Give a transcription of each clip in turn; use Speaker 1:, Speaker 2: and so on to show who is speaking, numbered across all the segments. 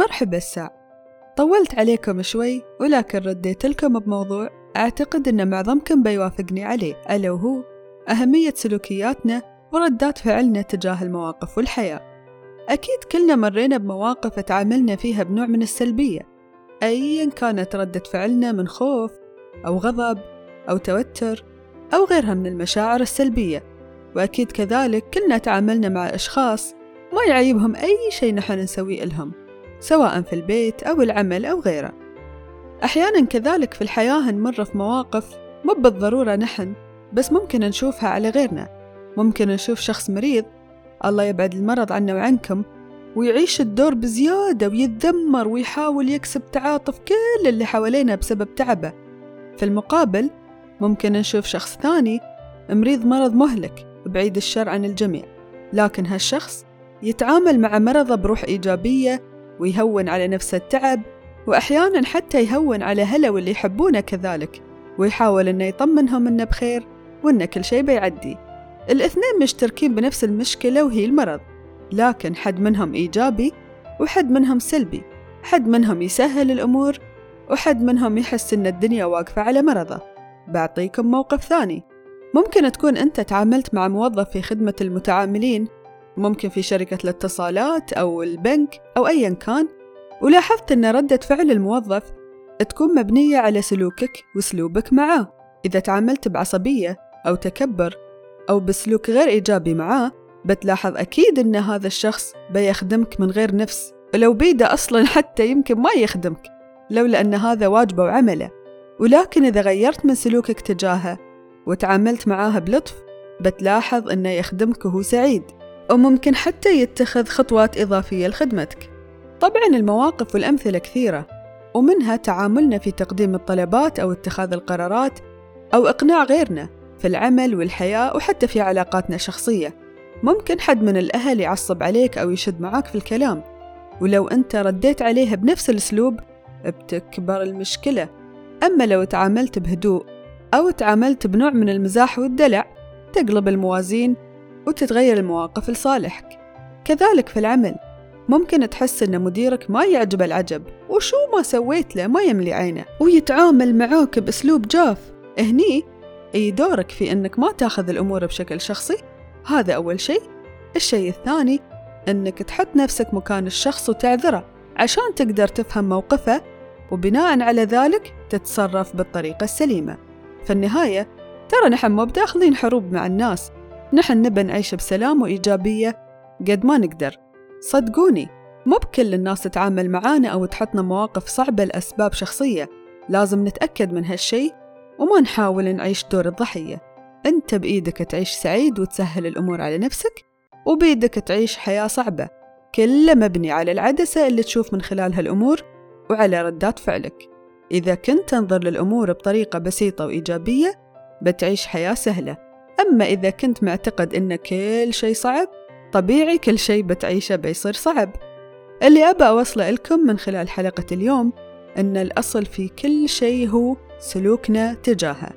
Speaker 1: مرحبا الساع طولت عليكم شوي ولكن رديت لكم بموضوع أعتقد أن معظمكم بيوافقني عليه ألا وهو أهمية سلوكياتنا وردات فعلنا تجاه المواقف والحياة. أكيد كلنا مرينا بمواقف تعاملنا فيها بنوع من السلبية أيا كانت ردة فعلنا من خوف أو غضب أو توتر أو غيرها من المشاعر السلبية. وأكيد كذلك كلنا تعاملنا مع أشخاص ما يعيبهم أي شيء نحن نسويه لهم. سواء في البيت أو العمل أو غيره. أحيانا كذلك في الحياة نمر في مواقف مو بالضرورة نحن بس ممكن نشوفها على غيرنا. ممكن نشوف شخص مريض الله يبعد المرض عنا وعنكم ويعيش الدور بزيادة ويتذمر ويحاول يكسب تعاطف كل اللي حوالينا بسبب تعبه. في المقابل ممكن نشوف شخص ثاني مريض مرض مهلك بعيد الشر عن الجميع. لكن هالشخص يتعامل مع مرضه بروح إيجابية ويهون على نفسه التعب وأحيانا حتى يهون على هلا واللي يحبونه كذلك ويحاول إنه يطمنهم إنه بخير وإن كل شيء بيعدي. الاثنين مشتركين بنفس المشكلة وهي المرض لكن حد منهم إيجابي وحد منهم سلبي حد منهم يسهل الأمور وحد منهم يحس إن الدنيا واقفة على مرضه. بعطيكم موقف ثاني. ممكن تكون أنت تعاملت مع موظف في خدمة المتعاملين ممكن في شركة الاتصالات أو البنك أو أيا كان ولاحظت أن ردة فعل الموظف تكون مبنية على سلوكك وسلوبك معاه. إذا تعاملت بعصبية أو تكبر أو بسلوك غير إيجابي معاه بتلاحظ أكيد أن هذا الشخص بيخدمك من غير نفس ولو بيده أصلا حتى يمكن ما يخدمك لولا أن هذا واجبه وعمله ولكن إذا غيرت من سلوكك تجاهه وتعاملت معاه بلطف بتلاحظ أنه يخدمك وهو سعيد. وممكن حتى يتخذ خطوات إضافية لخدمتك. طبعا المواقف والأمثلة كثيرة ومنها تعاملنا في تقديم الطلبات أو اتخاذ القرارات أو إقناع غيرنا في العمل والحياة وحتى في علاقاتنا الشخصية. ممكن حد من الأهل يعصب عليك أو يشد معاك في الكلام ولو أنت رديت عليه بنفس الأسلوب بتكبر المشكلة. أما لو تعاملت بهدوء أو تعاملت بنوع من المزاح والدلع تقلب الموازين وتتغير المواقف لصالحك. كذلك في العمل ممكن تحس إن مديرك ما يعجب العجب وشو ما سويت له ما يملي عينه ويتعامل معاك بأسلوب جاف. هني أي دورك في إنك ما تأخذ الأمور بشكل شخصي؟ هذا أول شيء. الشيء الثاني إنك تحط نفسك مكان الشخص وتعذره عشان تقدر تفهم موقفه وبناء على ذلك تتصرف بالطريقة السليمة. في النهاية ترى نحن مو بداخلين حروب مع الناس. نحن نبى نعيش بسلام وإيجابية. قد ما نقدر. صدقوني مو بكل الناس تتعامل معانا أو تحطنا مواقف صعبة لأسباب شخصية. لازم نتأكد من هالشي وما نحاول نعيش دور الضحية. أنت بإيدك تعيش سعيد وتسهل الأمور على نفسك وبإيدك تعيش حياة صعبة. كله مبني على العدسة اللي تشوف من خلالها الأمور وعلى ردات فعلك. إذا كنت تنظر للأمور بطريقة بسيطة وإيجابية بتعيش حياة سهلة. أما إذا كنت معتقد إن كل شيء صعب طبيعي كل شيء بتعيشه بيصير صعب. اللي أبى أوصله لكم من خلال حلقة اليوم أن الأصل في كل شيء هو سلوكنا تجاهه.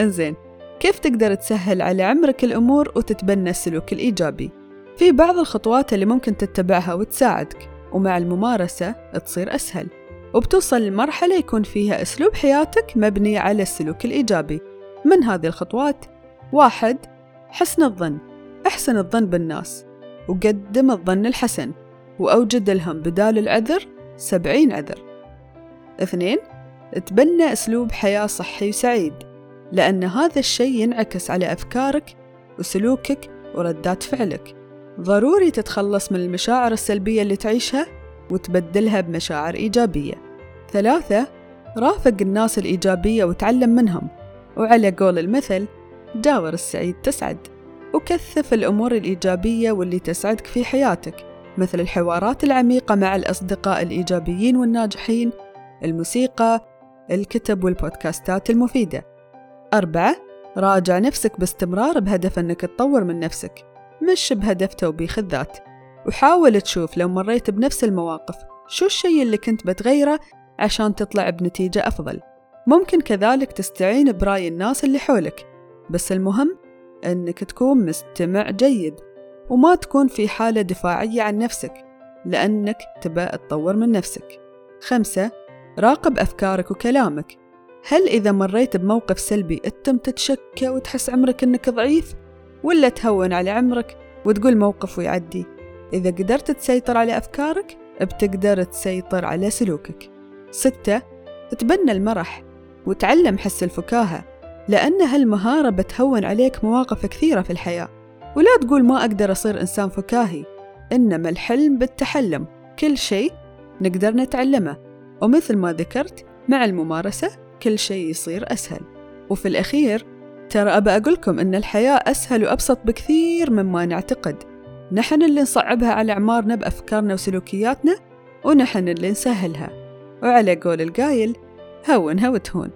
Speaker 1: إنزين كيف تقدر تسهل على عمرك الأمور وتتبنى السلوك الإيجابي؟ في بعض الخطوات اللي ممكن تتبعها وتساعدك ومع الممارسة تصير أسهل. وبتوصل لمرحلة يكون فيها أسلوب حياتك مبني على السلوك الإيجابي. من هذه الخطوات واحد حسن الظن. أحسن الظن بالناس. وقدم الظن الحسن. وأوجد لهم بدال العذر سبعين عذر. اثنين تبنى أسلوب حياة صحي وسعيد. لأن هذا الشيء ينعكس على أفكارك وسلوكك وردات فعلك. ضروري تتخلص من المشاعر السلبية اللي تعيشها وتبدلها بمشاعر إيجابية. ثلاثة رافق الناس الإيجابية وتعلم منهم. وعلى قول المثل جاور السعيد تسعد وكثف الأمور الإيجابية واللي تسعدك في حياتك مثل الحوارات العميقة مع الأصدقاء الإيجابيين والناجحين الموسيقى الكتب والبودكاستات المفيدة. أربعة راجع نفسك باستمرار بهدف أنك تطور من نفسك مش بهدف توبيخ الذات. وحاول تشوف لو مريت بنفس المواقف شو الشيء اللي كنت بتغيره عشان تطلع بنتيجة أفضل؟ ممكن كذلك تستعين برأي الناس اللي حولك. بس المهم أنك تكون مستمع جيد وما تكون في حالة دفاعية عن نفسك لأنك تبى تطور من نفسك. خمسة راقب أفكارك وكلامك. هل إذا مريت بموقف سلبي أتم تتشكى وتحس عمرك أنك ضعيف؟ ولا تهون على عمرك وتقول موقف ويعدي؟ إذا قدرت تسيطر على أفكارك بتقدر تسيطر على سلوكك. ستة تبنى المرح وتعلم حس الفكاهة. لأن هالمهارة بتهون عليك مواقف كثيرة في الحياة. ولا تقول ما أقدر أصير إنسان فكاهي. إنما الحلم بالتحلم. كل شيء نقدر نتعلمه. ومثل ما ذكرت مع الممارسة كل شيء يصير أسهل. وفي الأخير ترى أبى أقولكم إن الحياة أسهل وأبسط بكثير مما نعتقد. نحن اللي نصعبها على أعمارنا بأفكارنا وسلوكياتنا ونحن اللي نسهلها. وعلى قول القايل هونها وتهون